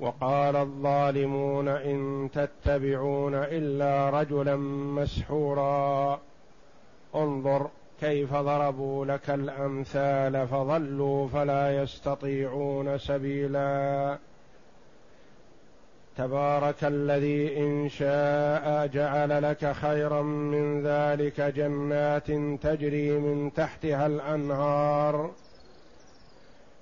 وقال الظالمون إن تتبعون إلا رجلا مسحورا. انظر كيف ضربوا لك الأمثال فضلوا فلا يستطيعون سبيلا. تبارك الذي إن شاء جعل لك خيرا من ذلك جنات تجري من تحتها الأنهار.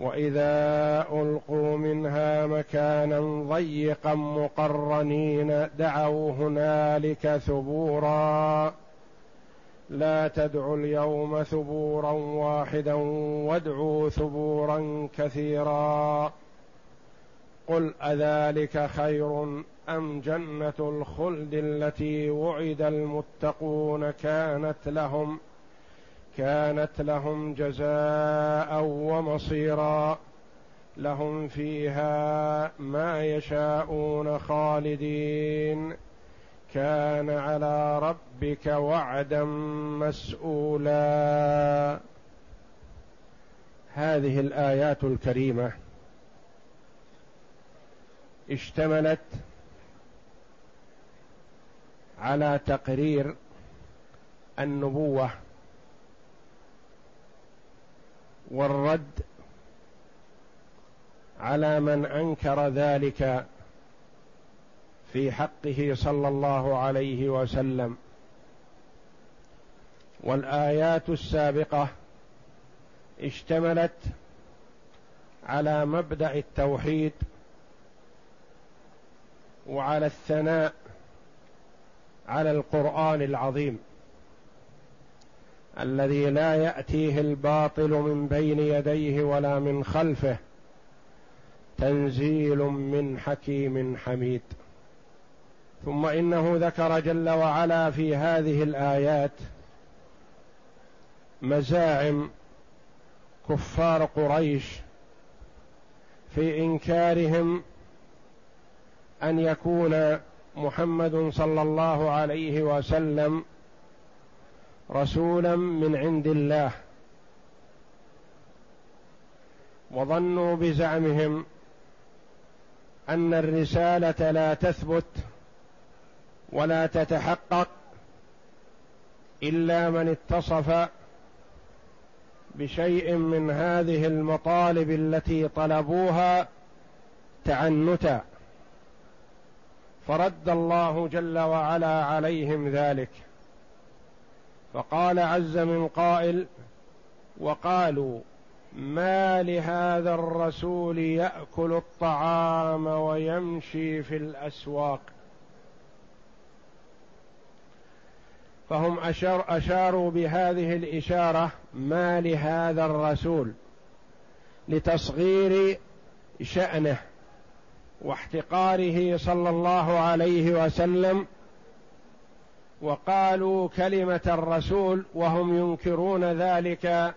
وإذا ألقوا منها مكانا ضيقا مقرنين دعوا هنالك ثبورا. لا تدعوا اليوم ثبورا واحدا وادعوا ثبورا كثيرا. قل أذلك خير أم جنة الخلد التي وعد المتقون كانت لهم؟ كانت لهم جزاء ومصيرا. لهم فيها ما يشاءون خالدين. كان على ربك وعدا مسؤولا. هذه الآيات الكريمة اشتملت على تقرير النبوة والرد على من أنكر ذلك في حقه صلى الله عليه وسلم. والآيات السابقة اشتملت على مبدأ التوحيد وعلى الثناء على القرآن العظيم. الذي لا يأتيه الباطل من بين يديه ولا من خلفه تنزيل من حكيم حميد. ثم إنه ذكر جل وعلا في هذه الآيات مزاعم كفار قريش في إنكارهم أن يكون محمد صلى الله عليه وسلم رسولا من عند الله وظنوا بزعمهم أن الرسالة لا تثبت ولا تتحقق إلا من اتصف بشيء من هذه المطالب التي طلبوها تعنتا. فرد الله جل وعلا عليهم ذلك. فقال عز من قائل وقالوا ما لهذا الرسول يأكل الطعام ويمشي في الأسواق؟ فهم أشار أشاروا بهذه الإشارة ما لهذا الرسول لتصغير شأنه واحتقاره صلى الله عليه وسلم وقالوا كلمة الرسول وهم ينكرون ذلك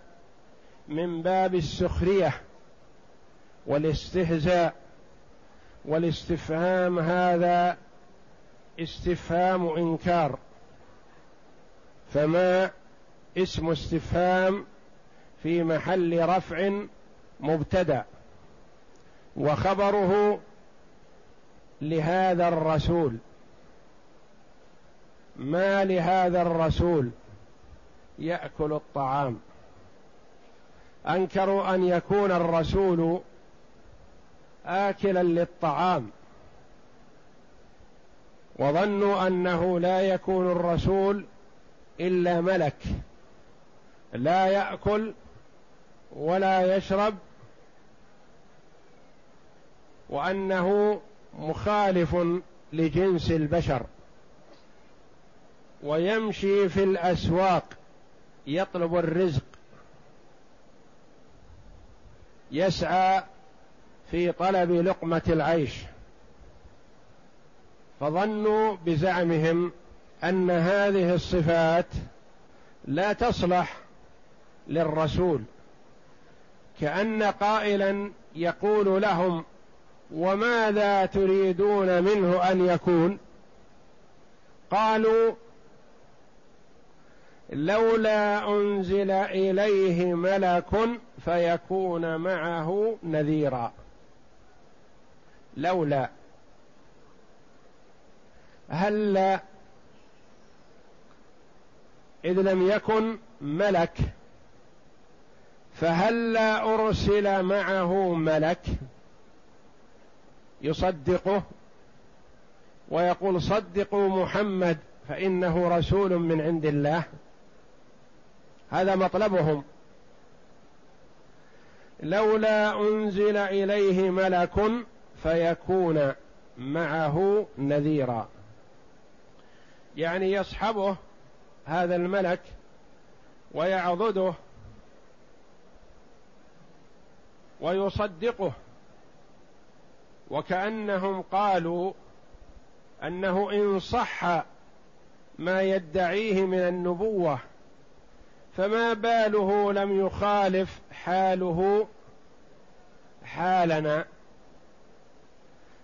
من باب السخرية والاستهزاء والاستفهام هذا استفهام إنكار. فما اسم استفهام في محل رفع مبتدأ. وخبره لهذا الرسول. ما لهذا الرسول يأكل الطعام. أنكروا أن يكون الرسول آكلا للطعام. وظنوا أنه لا يكون الرسول إلا ملك. لا يأكل ولا يشرب وأنه مخالف لجنس البشر. ويمشي في الأسواق يطلب الرزق. يسعى في طلب لقمة العيش. فظنوا بزعمهم أن هذه الصفات لا تصلح للرسول. كأن قائلا يقول لهم وماذا تريدون منه أن يكون؟ قالوا لولا أنزل إليه ملك فيكون معه نذيرا. لولا. هلا إذ لم يكن ملك فهلا أرسل معه ملك؟ يصدقه ويقول صدقوا محمد فإنه رسول من عند الله. هذا مطلبهم. لولا أنزل إليه ملك فيكون معه نذيرا. يعني يصحبه هذا الملك ويعضده ويصدقه. وكأنهم قالوا أنه إن صح ما يدعيه من النبوة فما باله لم يخالف حاله حالنا.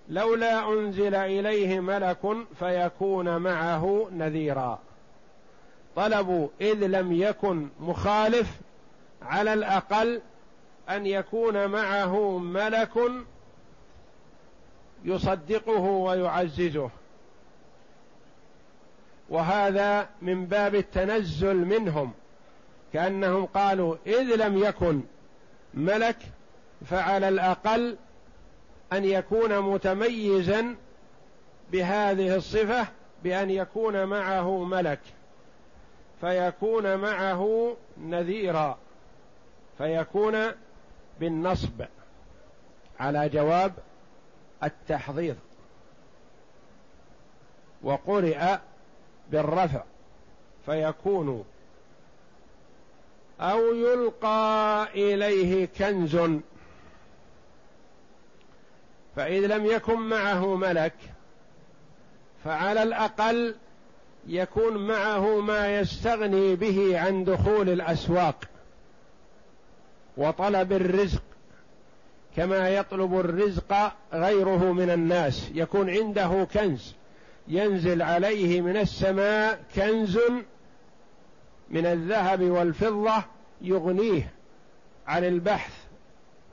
لولا أنزل إليه ملك فيكون معه نذيرا. طلبوا إذ لم يكن مخالف على الأقل أن يكون معه ملك يصدقه ويعززه. وهذا من باب التنزل منهم. كأنهم قالوا إذ لم يكن ملك فعلى الأقل أن يكون متميزا بهذه الصفة بأن يكون معه ملك فيكون معه نذيرا فيكون بالنصب على جواب التحضيض وقرئ بالرفع فيكون أو يلقى إليه كنز. فإذ لم يكن معه ملك فعلى الأقل يكون معه ما يستغني به عن دخول الأسواق وطلب الرزق كما يطلب الرزق غيره من الناس. يكون عنده كنز ينزل عليه من السماء كنز من الذهب والفضة يغنيه عن البحث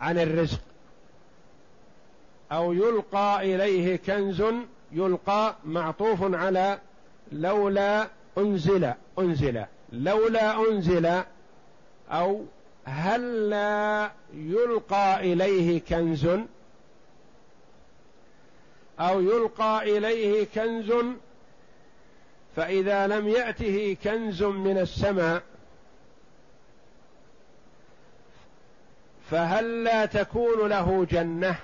عن الرزق. أو يلقى إليه كنز يلقى معطوف على لولا أنزل أنزل لولا أنزل أو هل لا يلقى إليه كنز؟ أو يلقى إليه كنز فإذا لم يأته كنز من السماء فهل لا تكون له جنة؟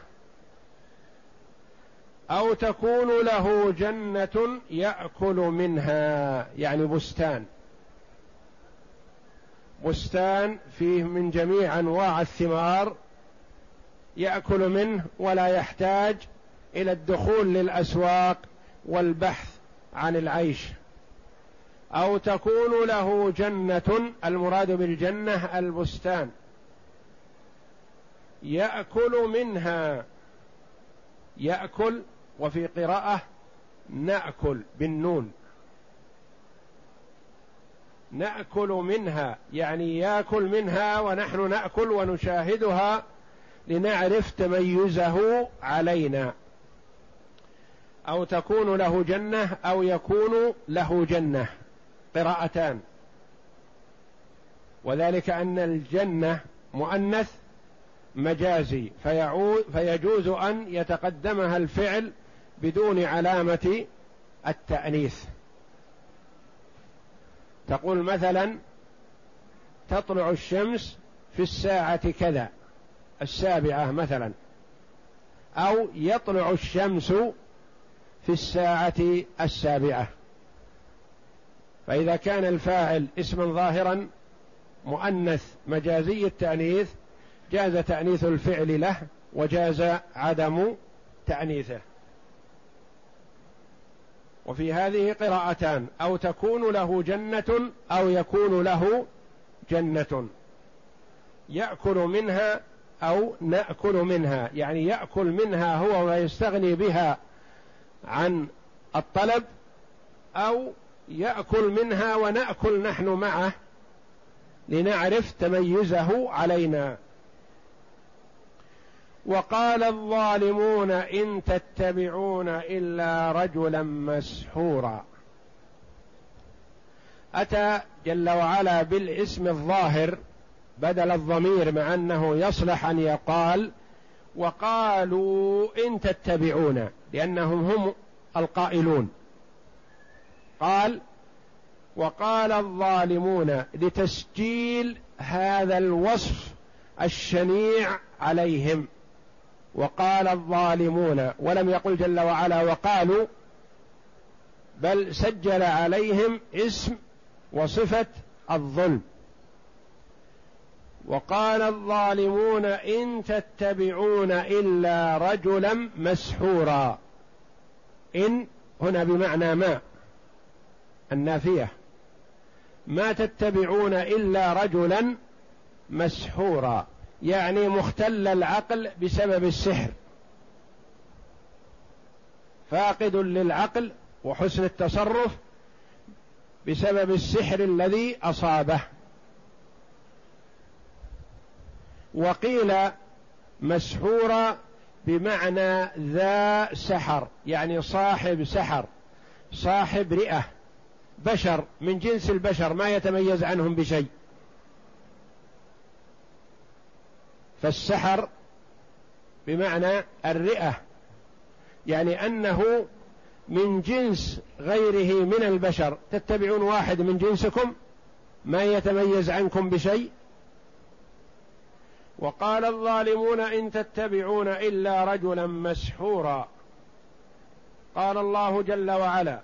أو تكون له جنة يأكل منها يعني بستان. بستان فيه من جميع أنواع الثمار يأكل منه ولا يحتاج إلى الدخول للأسواق والبحث عن العيش. أو تكون له جنة المراد بالجنة البستان. يأكل منها. يأكل وفي قراءة نأكل بالنون. نأكل منها يعني يأكل منها ونحن نأكل ونشاهدها لنعرف تميزه علينا. أو تكون له جنة أو يكون له جنة. قراءتان. وذلك أن الجنة مؤنث مجازي فيجوز أن يتقدمها الفعل بدون علامة التأنيث. تقول مثلا تطلع الشمس في الساعة كذا السابعة مثلا أو يطلع الشمس في الساعة السابعة. فإذا كان الفاعل اسما ظاهرا مؤنث مجازي التأنيث جاز تأنيث الفعل له وجاز عدم تأنيثه. وفي هذه قراءتان أو تكون له جنة أو يكون له جنة. يأكل منها أو نأكل منها يعني يأكل منها هو ويستغني بها عن الطلب أو يأكل منها ونأكل نحن معه لنعرف تميزه علينا. وقال الظالمون إن تتبعون إلا رجلا مسحورا. أتى جل وعلا بالاسم الظاهر بدل الضمير مع أنه يصلح أن يقال وقالوا إن تتبعون لأنهم هم القائلون. قال وقال الظالمون لتسجيل هذا الوصف الشنيع عليهم. وقال الظالمون ولم يقل جل وعلا وقالوا بل سجل عليهم اسم وصفة الظلم. وقال الظالمون إن تتبعون إلا رجلا مسحورا. إن هنا بمعنى ما. النافية. ما تتبعون إلا رجلا مسحورا يعني مختل العقل بسبب السحر. فاقد للعقل وحسن التصرف بسبب السحر الذي أصابه. وقيل مسحورا بمعنى ذا سحر يعني صاحب سحر صاحب رئة. بشر من جنس البشر ما يتميز عنهم بشيء. فالسحر بمعنى الرئة يعني أنه من جنس غيره من البشر. تتبعون واحد من جنسكم ما يتميز عنكم بشيء؟ وقال الظالمون إن تتبعون إلا رجلا مسحورا. قال الله جل وعلا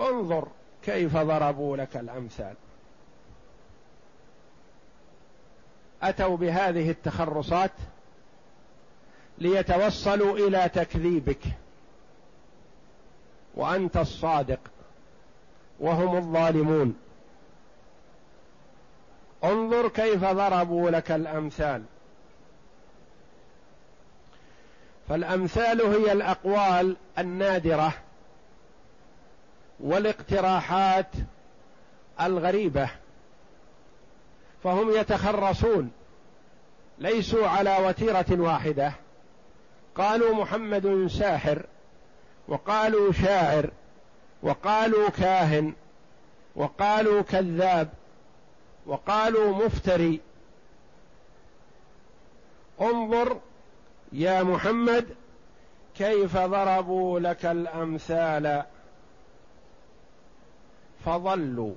انظر كيف ضربوا لك الأمثال؟ أتوا بهذه التخرصات ليتوصلوا إلى تكذيبك وأنت الصادق وهم الظالمون. انظر كيف ضربوا لك الأمثال. فالأمثال هي الأقوال النادرة والاقتراحات الغريبة فهم يتخرصون ليسوا على وتيرة واحدة. قالوا محمد ساحر وقالوا شاعر وقالوا كاهن وقالوا كذاب وقالوا مفتري. انظر يا محمد كيف ضربوا لك الأمثال. فضلوا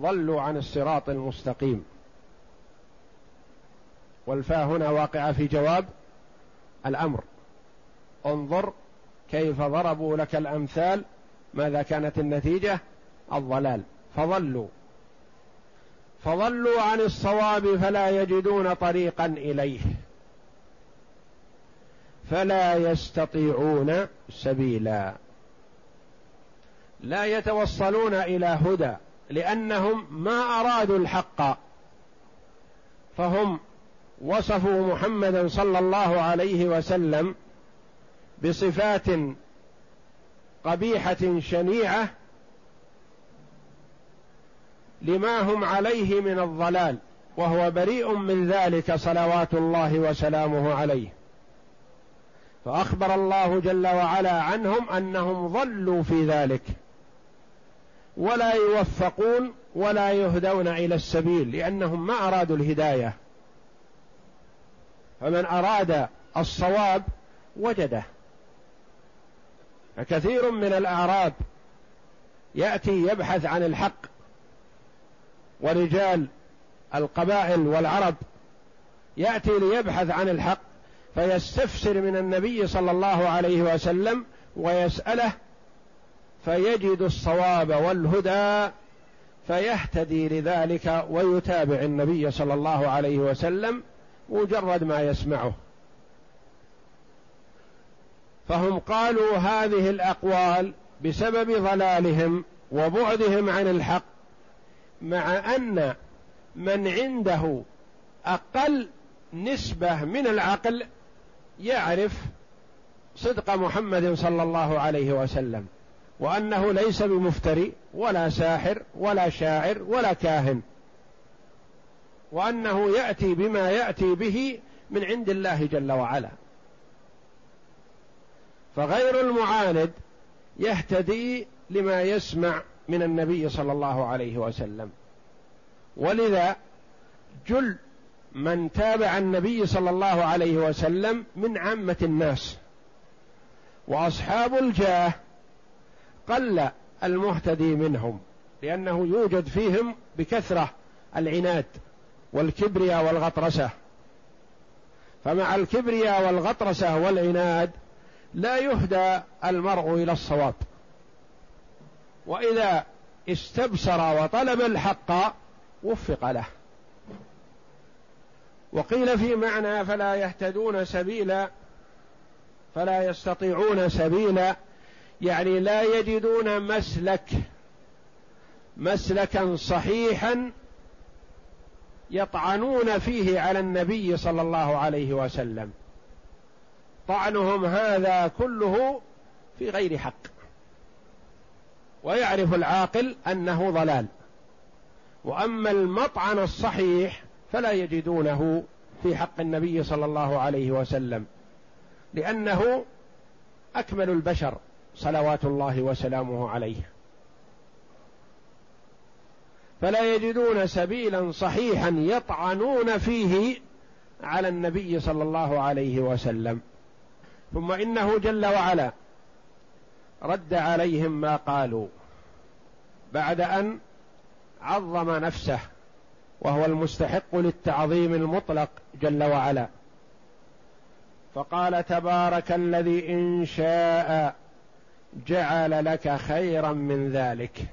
ضلوا عن الصراط المستقيم. والفاء هنا واقعة في جواب الأمر. انظر كيف ضربوا لك الأمثال ماذا كانت النتيجة؟ الضلال. فضلوا فضلوا عن الصواب فلا يجدون طريقا إليه. فلا يستطيعون سبيلا. لا يتوصلون إلى هدى لأنهم ما أرادوا الحق. فهم وصفوا محمدا صلى الله عليه وسلم بصفات قبيحة شنيعة لما هم عليه من الضلال وهو بريء من ذلك صلوات الله وسلامه عليه. فأخبر الله جل وعلا عنهم أنهم ضلوا في ذلك. ولا يوفقون ولا يهدون إلى السبيل لأنهم ما أرادوا الهداية. فمن أراد الصواب وجده. فكثير من الأعراب يأتي يبحث عن الحق ورجال القبائل والعرب يأتي ليبحث عن الحق فيستفسر من النبي صلى الله عليه وسلم ويسأله فيجد الصواب والهدى فيهتدي لذلك ويتابع النبي صلى الله عليه وسلم مجرد ما يسمعه. فهم قالوا هذه الأقوال بسبب ضلالهم وبعدهم عن الحق مع أن من عنده أقل نسبة من العقل يعرف صدق محمد صلى الله عليه وسلم. وأنه ليس بمفتري ولا ساحر ولا شاعر ولا كاهن. وأنه يأتي بما يأتي به من عند الله جل وعلا. فغير المعاند يهتدي لما يسمع من النبي صلى الله عليه وسلم. ولذا جل من تابع النبي صلى الله عليه وسلم من عامة الناس. وأصحاب الجاه قل المهتدي منهم لأنه يوجد فيهم بكثرة العناد والكبرياء والغطرسة. فمع الكبرياء والغطرسة والعناد لا يهدى المرء إلى الصواب. وإذا استبصر وطلب الحق وفق له. وقيل في معنى فلا يهتدون سبيلا فلا يستطيعون سبيلا يعني لا يجدون مسلك مسلكا صحيحا يطعنون فيه على النبي صلى الله عليه وسلم. طعنهم هذا كله في غير حق. ويعرف العاقل أنه ضلال. وأما المطعن الصحيح فلا يجدونه في حق النبي صلى الله عليه وسلم لأنه أكمل البشر. صلوات الله وسلامه عليه. فلا يجدون سبيلا صحيحا يطعنون فيه على النبي صلى الله عليه وسلم. ثم إنه جل وعلا رد عليهم ما قالوا بعد أن عظم نفسه وهو المستحق للتعظيم المطلق جل وعلا. فقال تبارك الذي إن شاء جعل لك خيرا من ذلك.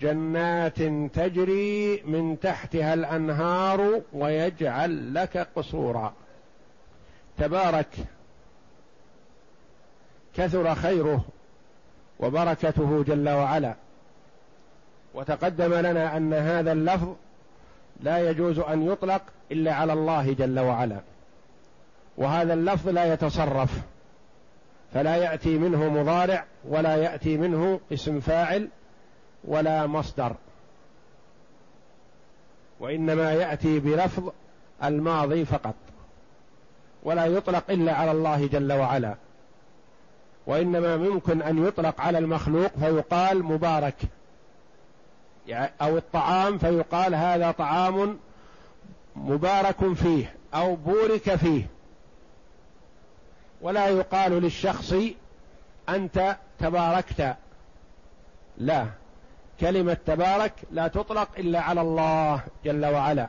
جنات تجري من تحتها الأنهار ويجعل لك قصورا. تبارك كثر خيره وبركته جل وعلا. وتقدم لنا أن هذا اللفظ لا يجوز أن يطلق إلا على الله جل وعلا. وهذا اللفظ لا يتصرف. فلا يأتي منه مضارع ولا يأتي منه اسم فاعل ولا مصدر. وإنما يأتي بلفظ الماضي فقط ولا يطلق إلا على الله جل وعلا. وإنما ممكن أن يطلق على المخلوق فيقال مبارك أو الطعام فيقال هذا طعام مبارك فيه أو بورك فيه. ولا يقال للشخص أنت تباركت. لا. كلمة تبارك لا تطلق إلا على الله جل وعلا.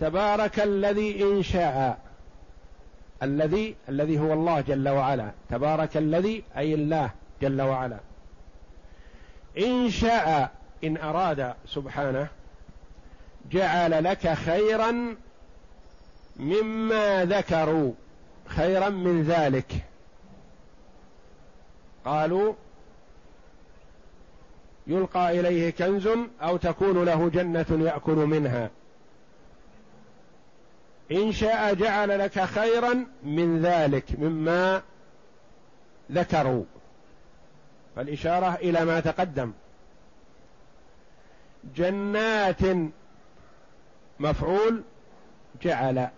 تبارك الذي إن شاء. الذي الذي هو الله جل وعلا. تبارك الذي أي الله جل وعلا. إن شاء إن أراد سبحانه جعل لك خيرا مما ذكروا خيرا من ذلك. قالوا يلقى إليه كنز أو تكون له جنة يأكل منها. إن شاء جعل لك خيرا من ذلك مما ذكروا. فالإشارة إلى ما تقدم. جنات مفعول جعل.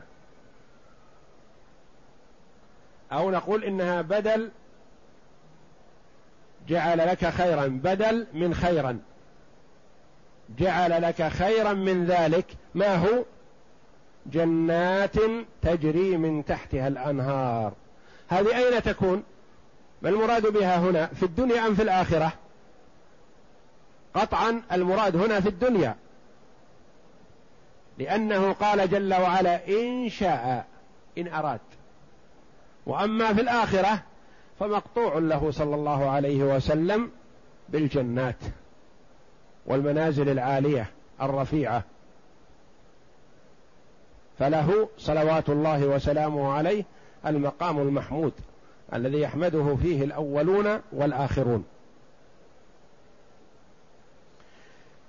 أو نقول إنها بدل جعل لك خيرا بدل من خيرا. جعل لك خيرا من ذلك. ما هو؟ جنات تجري من تحتها الأنهار. هذه أين تكون؟ ما المراد بها هنا؟ في الدنيا أم في الآخرة؟ قطعا المراد هنا في الدنيا. لأنه قال جل وعلا إن شاء إن أراد. وأما في الآخرة فمقطوع له صلى الله عليه وسلم بالجنات والمنازل العالية الرفيعة. فله صلوات الله وسلامه عليه المقام المحمود الذي يحمده فيه الأولون والآخرون.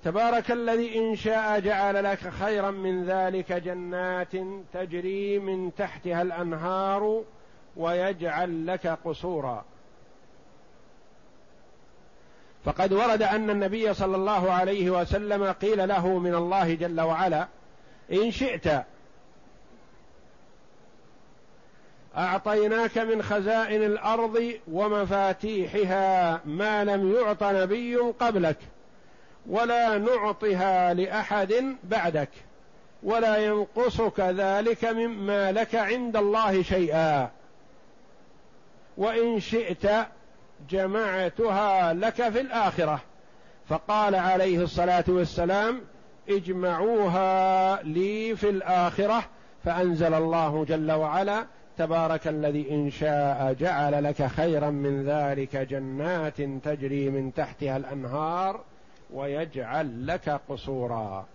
تبارك الذي إن شاء جعل لك خيرا من ذلك جنات تجري من تحتها الأنهار ويجعل لك قصورا. فقد ورد أن النبي صلى الله عليه وسلم قيل له من الله جل وعلا إن شئت أعطيناك من خزائن الأرض ومفاتيحها ما لم يعط نبي قبلك ولا نعطها لأحد بعدك ولا ينقصك ذلك مما لك عند الله شيئا. وإن شئت جمعتها لك في الآخرة. فقال عليه الصلاة والسلام اجمعوها لي في الآخرة. فأنزل الله جل وعلا تبارك الذي إن شاء جعل لك خيرا من ذلك جنات تجري من تحتها الأنهار ويجعل لك قصورا.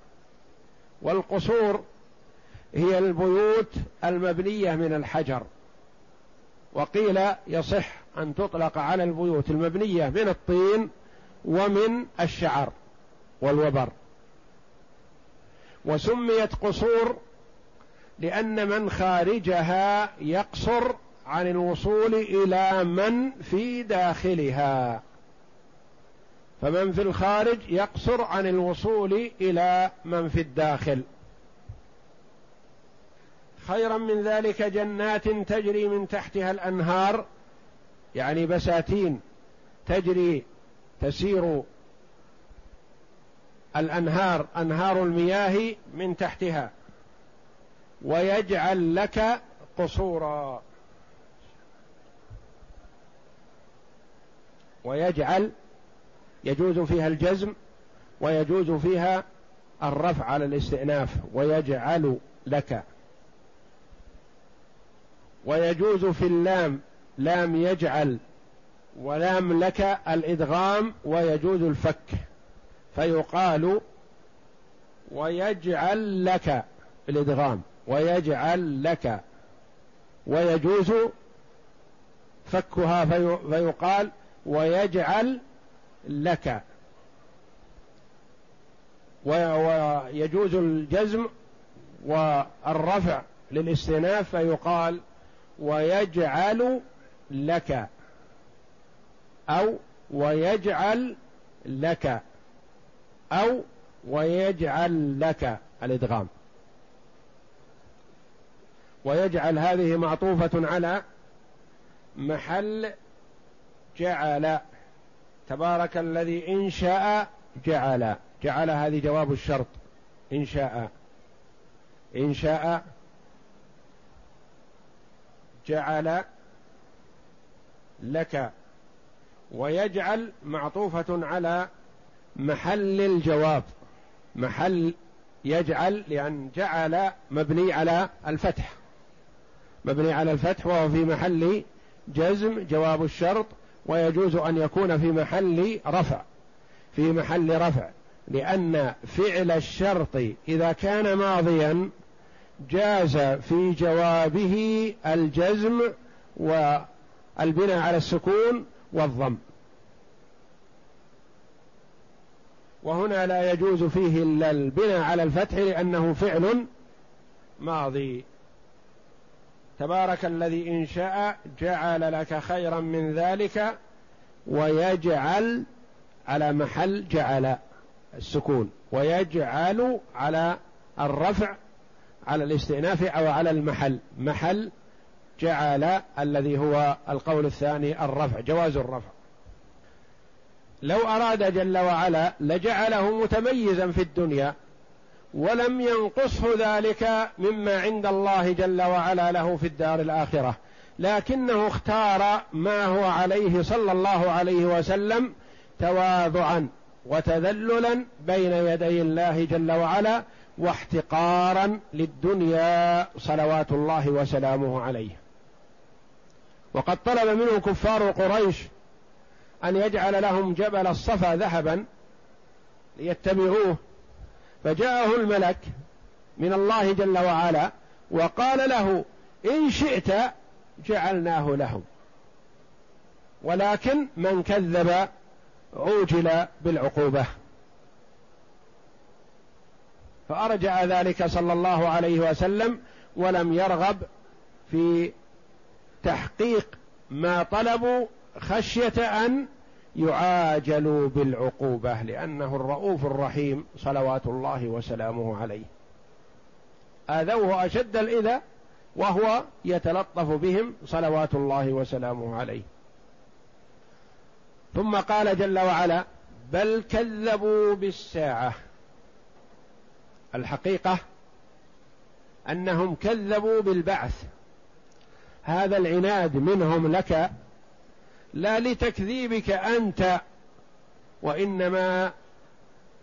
والقصور هي البيوت المبنية من الحجر. وقيل يصح أن تطلق على البيوت المبنية من الطين ومن الشعر والوبر. وسميت قصور لأن من خارجها يقصر عن الوصول إلى من في داخلها. فمن في الخارج يقصر عن الوصول إلى من في الداخل. خيرا من ذلك جنات تجري من تحتها الأنهار يعني بساتين تجري تسير الأنهار أنهار المياه من تحتها ويجعل لك قصورا. ويجعل يجوز فيها الجزم ويجوز فيها الرفع على الاستئناف ويجعل لك ويجوز في اللام لام يجعل ولام لك الإدغام ويجوز الفك فيقال ويجعل لك الإدغام ويجعل لك ويجوز فكها في فيقال ويجعل لك. ويجوز الجزم والرفع للاستئناف فيقال ويجعل لك. أو ويجعل لك. أو ويجعل لك الإدغام. ويجعل هذه معطوفة على محل جعل. تبارك الذي إن شاء جعل. جعل هذه جواب الشرط. إن شاء. إن شاء جعل لك ويجعل معطوفة على محل الجواب. محل يجعل لأن جعل مبني على الفتح. مبني على الفتح وهو في محل جزم جواب الشرط ويجوز أن يكون في محل رفع. في محل رفع. لأن فعل الشرط إذا كان ماضيا جاز في جوابه الجزم والبناء على السكون والضم. وهنا لا يجوز فيه إلا البناء على الفتح لأنه فعل ماضي. تبارك الذي إن شاء جعل لك خيرا من ذلك ويجعل على محل جعل السكون ويجعل على الرفع على الاستئناف أو على المحل. محل جعل الذي هو القول الثاني الرفع جواز الرفع. لو أراد جل وعلا لجعله متميزا في الدنيا ولم ينقصه ذلك مما عند الله جل وعلا له في الدار الآخرة. لكنه اختار ما هو عليه صلى الله عليه وسلم تواضعا وتذللا بين يدي الله جل وعلا واحتقارا للدنيا صلوات الله وسلامه عليه. وقد طلب منه كفار قريش أن يجعل لهم جبل الصفا ذهبا ليتبعوه. فجاءه الملك من الله جل وعلا وقال له إن شئت جعلناه لهم. ولكن من كذب عوجل بالعقوبة. فأرجع ذلك صلى الله عليه وسلم ولم يرغب في تحقيق ما طلبوا خشية أن يعاجلوا بالعقوبة لأنه الرؤوف الرحيم صلوات الله وسلامه عليه. آذوه أشد الإذى وهو يتلطف بهم صلوات الله وسلامه عليه. ثم قال جل وعلا بل كذبوا بالساعة. الحقيقة أنهم كذبوا بالبعث. هذا العناد منهم لك لا لتكذيبك أنت وإنما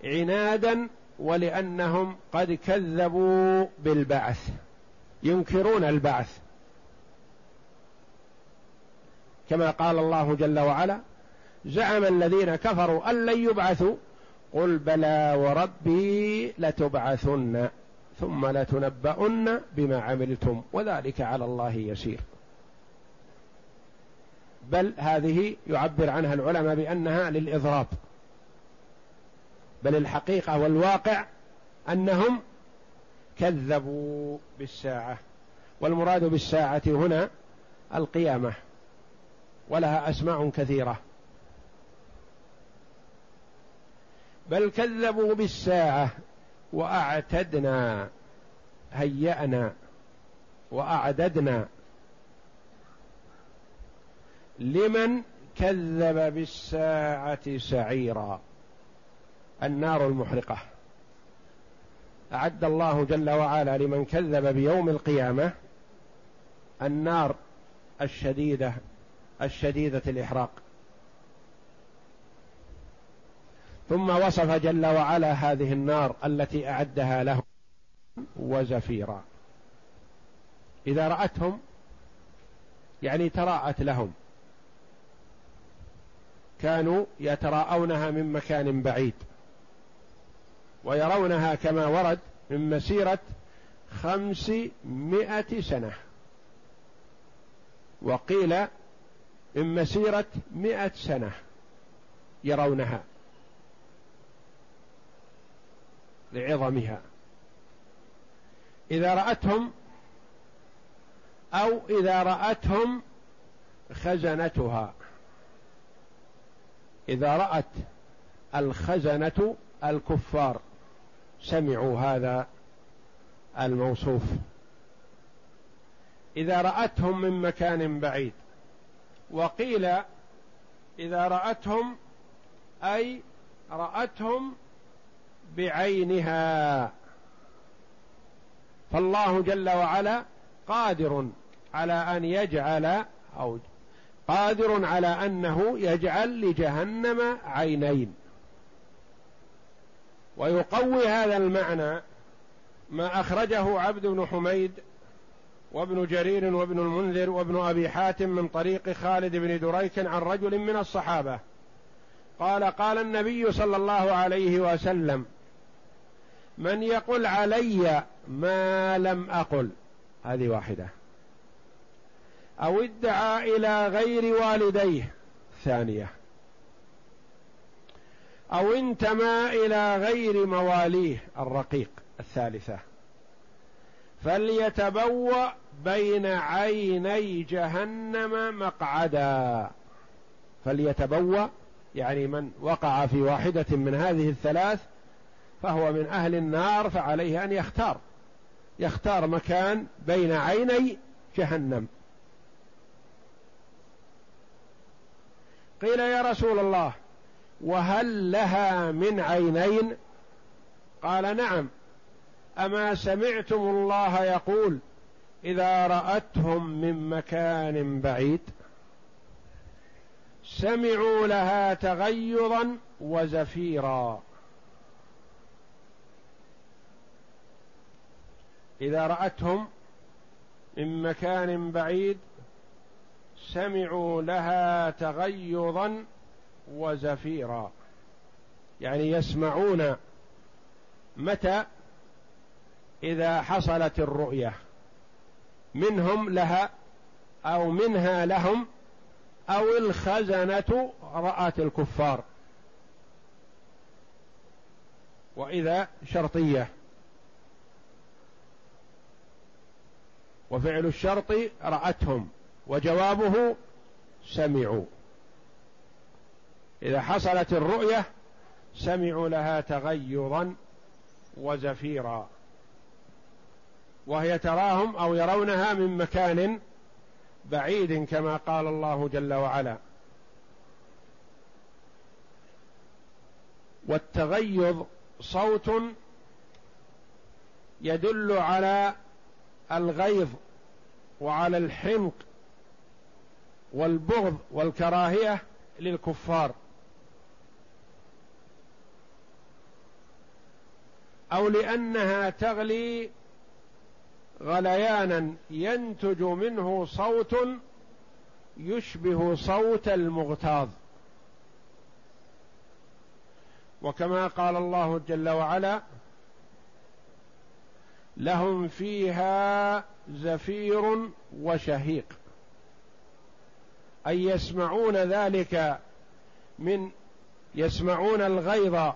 عنادا ولأنهم قد كذبوا بالبعث. ينكرون البعث. كما قال الله جل وعلا زعم الذين كفروا أن لن يبعثوا قل بلى وربي لتبعثن ثم لتنبؤن بما عملتم وذلك على الله يسير. بل هذه يعبر عنها العلماء بأنها للإضراب. بل الحقيقة والواقع أنهم كذبوا بالساعة. والمراد بالساعة هنا القيامة. ولها أسماء كثيرة. بل كذبوا بالساعة وأعتدنا هيأنا وأعددنا. لمن كذب بالساعة سعيرا؟ النار المحرقة. أعد الله جل وعلا لمن كذب بيوم القيامة النار الشديدة الشديدة الإحراق. ثم وصف جل وعلا هذه النار التي أعدها لهم وزفيرا. إذا رأتهم يعني تراءت لهم. كانوا يتراءونها من مكان بعيد. ويرونها كما ورد من مسيرة خمسمائة سنة. وقيل من مسيرة مئة سنة يرونها. لعظمها. إذا رأتهم أو إذا رأتهم خزنتها. إذا رأت الخزنة الكفار سمعوا هذا الموصوف. إذا رأتهم من مكان بعيد. وقيل إذا رأتهم أي رأتهم بعينها. فالله جل وعلا قادر على أن يجعل أو قادر على أنه يجعل لجهنم عينين. ويقوي هذا المعنى ما أخرجه عبد بن حميد وابن جرير وابن المنذر وابن أبي حاتم من طريق خالد بن دريك عن رجل من الصحابة. قال قال النبي صلى الله عليه وسلم من يقل علي ما لم أقل. هذه واحدة. أو ادعى إلى غير والديه. ثانية. أو انتمى إلى غير مواليه. الرقيق. الثالثة. فليتبوأ بين عيني جهنم مقعدا. فليتبوأ. يعني من وقع في واحدة من هذه الثلاث فهو من أهل النار فعليه أن يختار. يختار مكان بين عيني جهنم. قيل يا رسول الله وهل لها من عينين؟ قال نعم. أما سمعتم الله يقول إذا رأتهم من مكان بعيد سمعوا لها تغيظا وزفيرا. إذا رأتهم من مكان بعيد سمعوا لها تغيظا وزفيرا. يعني يسمعون متى؟ إذا حصلت الرؤية. منهم لها أو منها لهم أو الخزنة رأت الكفار. وإذا شرطية. وفعل الشرط رأتهم وجوابه سمعوا. إذا حصلت الرؤية سمعوا لها تغيرا وزفيرا. وهي تراهم أو يرونها من مكان بعيد كما قال الله جل وعلا. والتغيظ صوت يدل على الغيظ وعلى الحمق والبغض والكراهية للكفار. أو لأنها تغلي غليانا ينتج منه صوت يشبه صوت المغتاظ. وكما قال الله جل وعلا لهم فيها زفير وشهيق. أي يسمعون ذلك من يسمعون الغيظ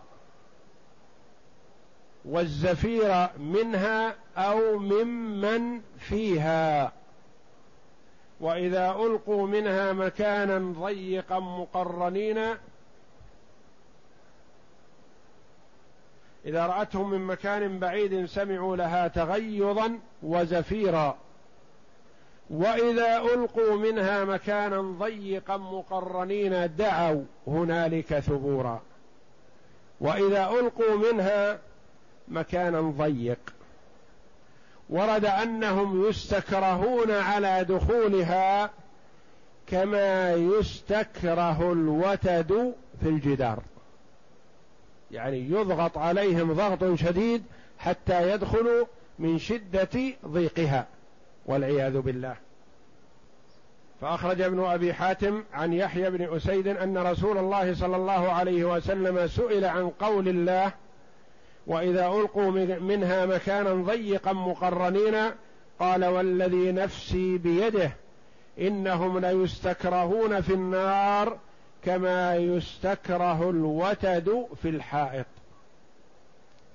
والزفير منها أو ممن فيها. وإذا ألقوا منها مكانا ضيقا مقرنين إذا رأتهم من مكان بعيد سمعوا لها تغيظا وزفيرا. وإذا ألقوا منها مكانا ضيقا مقرنين دعوا هنالك ثبورا. وإذا ألقوا منها مكانا ضيق. ورد أنهم يستكرهون على دخولها كما يستكره الوتد في الجدار. يعني يضغط عليهم ضغط شديد حتى يدخلوا من شدة ضيقها والعياذ بالله. فأخرج ابن أبي حاتم عن يحيى بن أسيد أن رسول الله صلى الله عليه وسلم سئل عن قول الله وإذا ألقوا منها مكانا ضيقا مقرنين قال والذي نفسي بيده إنهم ليستكرهون في النار كما يستكره الوتد في الحائط.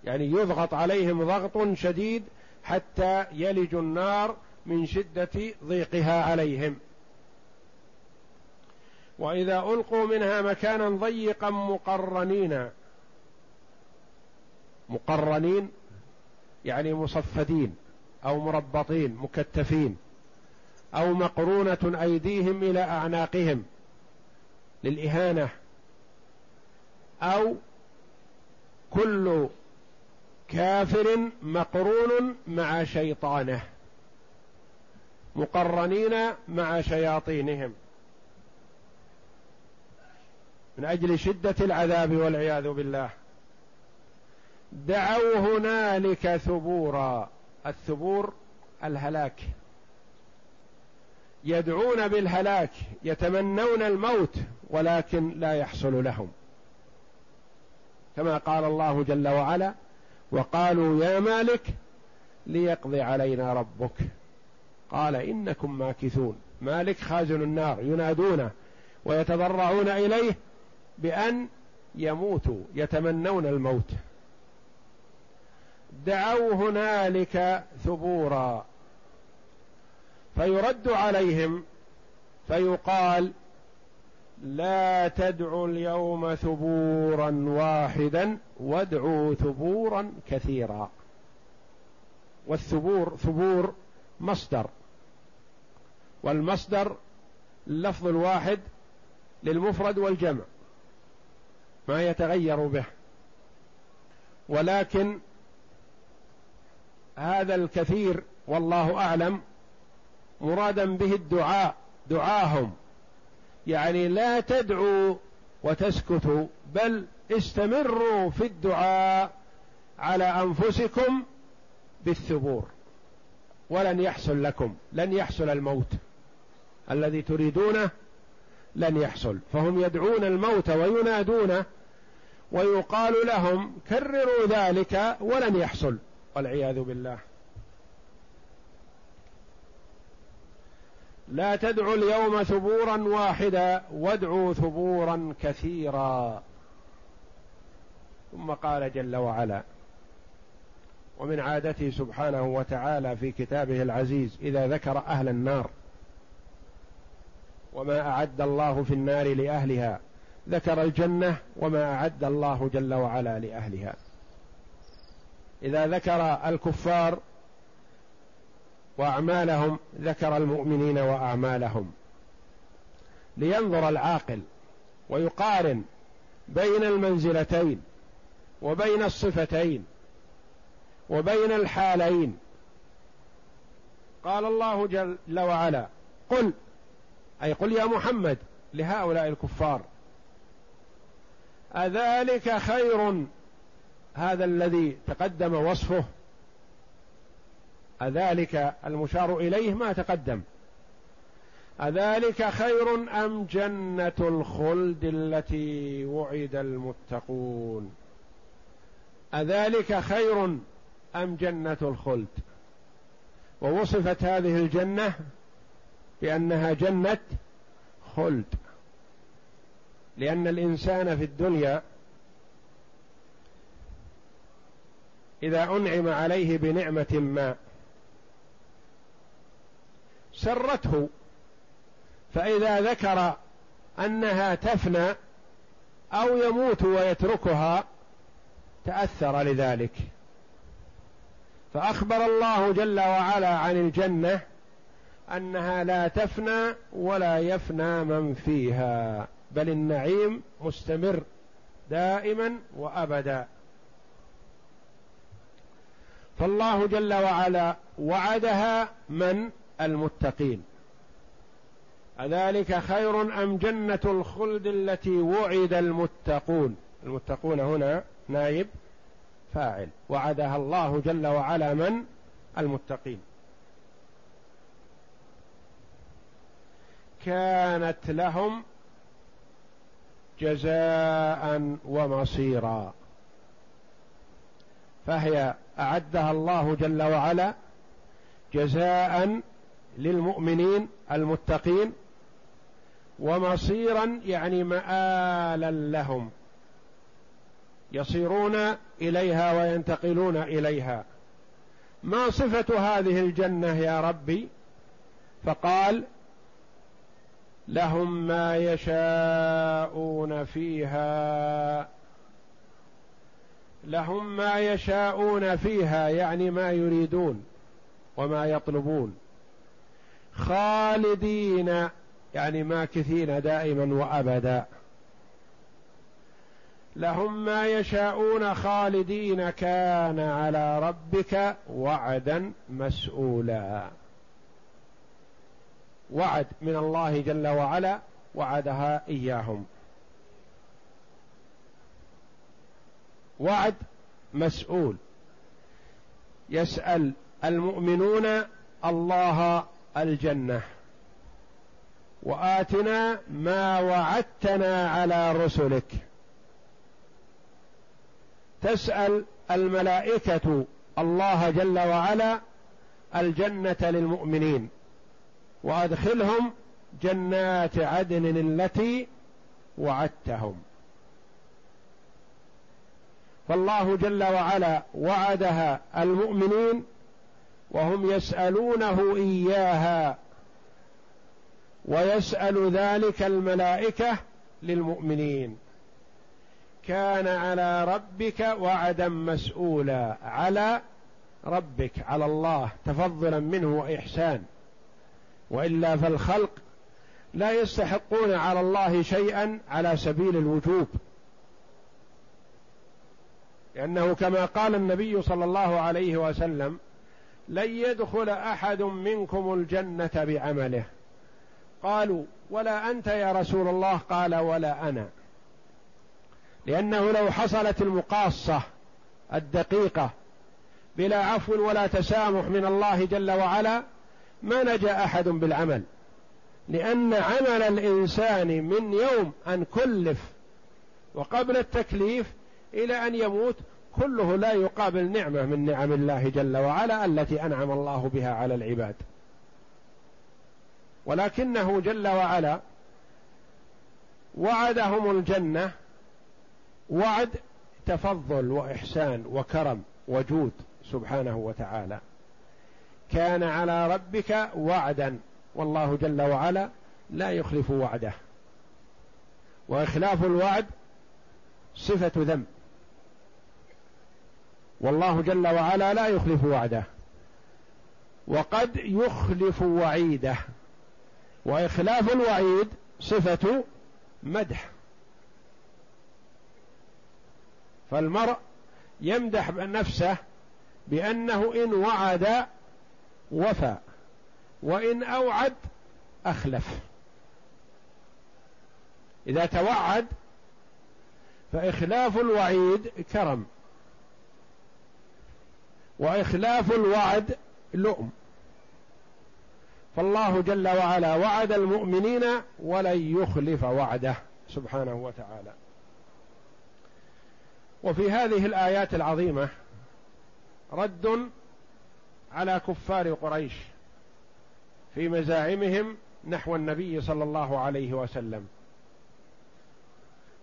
يعني يضغط عليهم ضغط شديد حتى يلج النار من شدة ضيقها عليهم. وإذا ألقوا منها مكانا ضيقا مقرنين. مقرنين يعني مصفدين أو مربطين مكتفين. أو مقرونة أيديهم إلى أعناقهم. للإهانة. أو كل كافر مقرون مع شيطانه. مقرنين مع شياطينهم. من أجل شدة العذاب والعياذ بالله. دعوا هنالك ثبورا. الثبور الهلاك. يدعون بالهلاك. يتمنون الموت. ولكن لا يحصل لهم. كما قال الله جل وعلا وقالوا يا مالك ليقضي علينا ربك. قال إنكم ماكثون. مالك خازن النار ينادونه ويتضرعون إليه بأن يموتوا يتمنون الموت. دعوا هنالك ثبورا. فيرد عليهم فيقال لا تدعوا اليوم ثبورا واحدا وادعوا ثبورا كثيرا. والثبور ثبور مصدر. والمصدر اللفظ الواحد للمفرد والجمع ما يتغير به. ولكن هذا الكثير والله أعلم مرادا به الدعاء دعاهم. يعني لا تدعوا وتسكتوا بل استمروا في الدعاء على أنفسكم بالثبور. ولن يحصل لكم لن يحصل الموت. الذي تريدونه لن يحصل. فهم يدعون الموت وينادونه ويقال لهم كرروا ذلك ولن يحصل. والعياذ بالله. لا تدعوا اليوم ثبورا واحدا وادعوا ثبورا كثيرا. ثم قال جل وعلا ومن عادته سبحانه وتعالى في كتابه العزيز إذا ذكر أهل النار وما أعد الله في النار لأهلها ذكر الجنة وما أعد الله جل وعلا لأهلها. إذا ذكر الكفار وأعمالهم ذكر المؤمنين وأعمالهم. لينظر العاقل ويقارن بين المنزلتين وبين الصفتين وبين الحالين. قال الله جل وعلا قل أي قل يا محمد لهؤلاء الكفار أذلك خير هذا الذي تقدم وصفه أذلك المشار إليه ما تقدم. أذلك خير أم جنة الخلد التي وعد المتقون؟ أذلك خير أم جنة الخلد؟ ووصفت هذه الجنة بأنها جنة خلد. لأن الإنسان في الدنيا إذا أنعم عليه بنعمة ما سرته. فإذا ذكر أنها تفنى أو يموت ويتركها تأثر لذلك. فأخبر الله جل وعلا عن الجنة أنها لا تفنى ولا يفنى من فيها بل النعيم مستمر دائما وأبدا. فالله جل وعلا وعدها من؟ المتقين. أذلك خير أم جنة الخلد التي وعد المتقون؟ المتقون هنا نائب فاعل. وعدها الله جل وعلا من؟ المتقين. كانت لهم جزاء ومصيرا. فهي أعدها الله جل وعلا جزاء للمؤمنين المتقين ومصيرا يعني مآلا لهم يصيرون إليها وينتقلون إليها. ما صفة هذه الجنة يا ربي؟ فقال لهم ما يشاءون فيها. لهم ما يشاءون فيها يعني ما يريدون وما يطلبون. خالدين يعني ماكثين دائما وابدا. لهم ما يشاءون خالدين كان على ربك وعدا مسؤولا. وعد من الله جل وعلا وعدها إياهم. وعد مسؤول. يسأل المؤمنون الله الجنة. وآتنا ما وعدتنا على رسلك. تسأل الملائكة الله جل وعلا الجنة للمؤمنين. وأدخلهم جنات عدن التي وعدتهم. فالله جل وعلا وعدها المؤمنين وهم يسألونه إياها ويسأل ذلك الملائكة للمؤمنين. كان على ربك وعدا مسؤولا على ربك على الله تفضلا منه وإحسان. وإلا فالخلق لا يستحقون على الله شيئا على سبيل الوجوب. لأنه كما قال النبي صلى الله عليه وسلم لن يدخل أحد منكم الجنة بعمله. قالوا ولا أنت يا رسول الله؟ قال ولا أنا. لأنه لو حصلت المقاصة الدقيقة بلا عفو ولا تسامح من الله جل وعلا ما نجا أحد بالعمل. لأن عمل الإنسان من يوم أن كلف وقبل التكليف إلى أن يموت كله لا يقابل نعمة من نعم الله جل وعلا التي أنعم الله بها على العباد. ولكنه جل وعلا وعدهم الجنة وعد تفضل وإحسان وكرم وجود سبحانه وتعالى. كان على ربك وعدا والله جل وعلا لا يخلف وعده. وإخلاف الوعد صفة ذنب. والله جل وعلا لا يخلف وعده. وقد يخلف وعيده. وإخلاف الوعيد صفة مدح. فالمرء يمدح نفسه بأنه إن وعد وفى وإن أوعد أخلف. إذا توعد فإخلاف الوعيد كرم. وإخلاف الوعد لؤم فالله جل وعلا وعد المؤمنين ولن يخلف وعده سبحانه وتعالى. وفي هذه الآيات العظيمة رد على كفار قريش في مزاعمهم نحو النبي صلى الله عليه وسلم.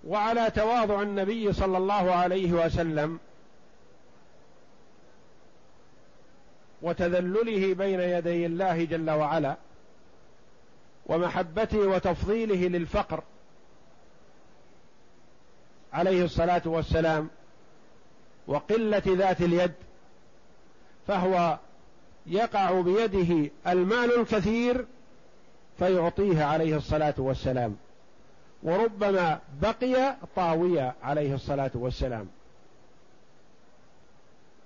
وعلى تواضع النبي صلى الله عليه وسلم وتذلله بين يدي الله جل وعلا ومحبته وتفضيله للفقر. عليه الصلاة والسلام وقلة ذات اليد فهو يقع بيده المال الكثير فيعطيه عليه الصلاة والسلام وربما بقي طاويا عليه الصلاة والسلام.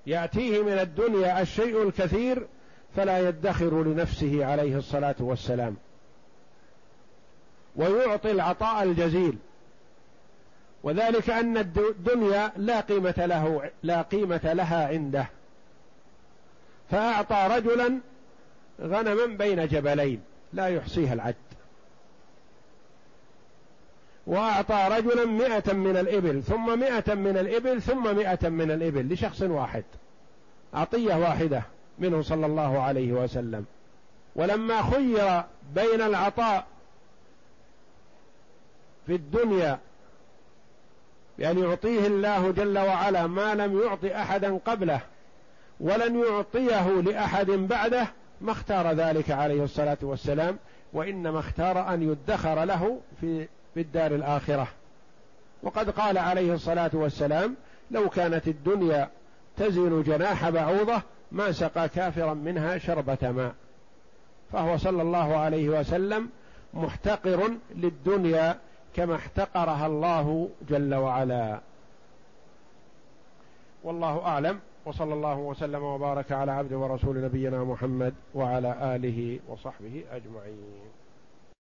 يأتيه من الدنيا الشيء الكثير فلا يدخر لنفسه عليه الصلاة والسلام. ويعطي العطاء الجزيل. وذلك أن الدنيا لا قيمة له لا قيمة لها عنده. فأعطى رجلا غنما بين جبلين لا يحصيها العد. وأعطى رجلا مئة من الإبل ثم مئة من الإبل ثم مئة من الإبل لشخص واحد. عطية واحدة منه صلى الله عليه وسلم. ولما خير بين العطاء في الدنيا بأن يعطيه الله جل وعلا ما لم يعط أحدا قبله ولن يعطيه لأحد بعده ما اختار ذلك عليه الصلاة والسلام وإنما اختار أن يدخر له في في الدار الآخرة. وقد قال عليه الصلاة والسلام لو كانت الدنيا تزن جناح بعوضة ما سقى كافرا منها شربة ماء. فهو صلى الله عليه وسلم محتقر للدنيا كما احتقرها الله جل وعلا. والله أعلم وصلى الله وسلم وبارك على عبد ورسول نبينا محمد وعلى آله وصحبه أجمعين.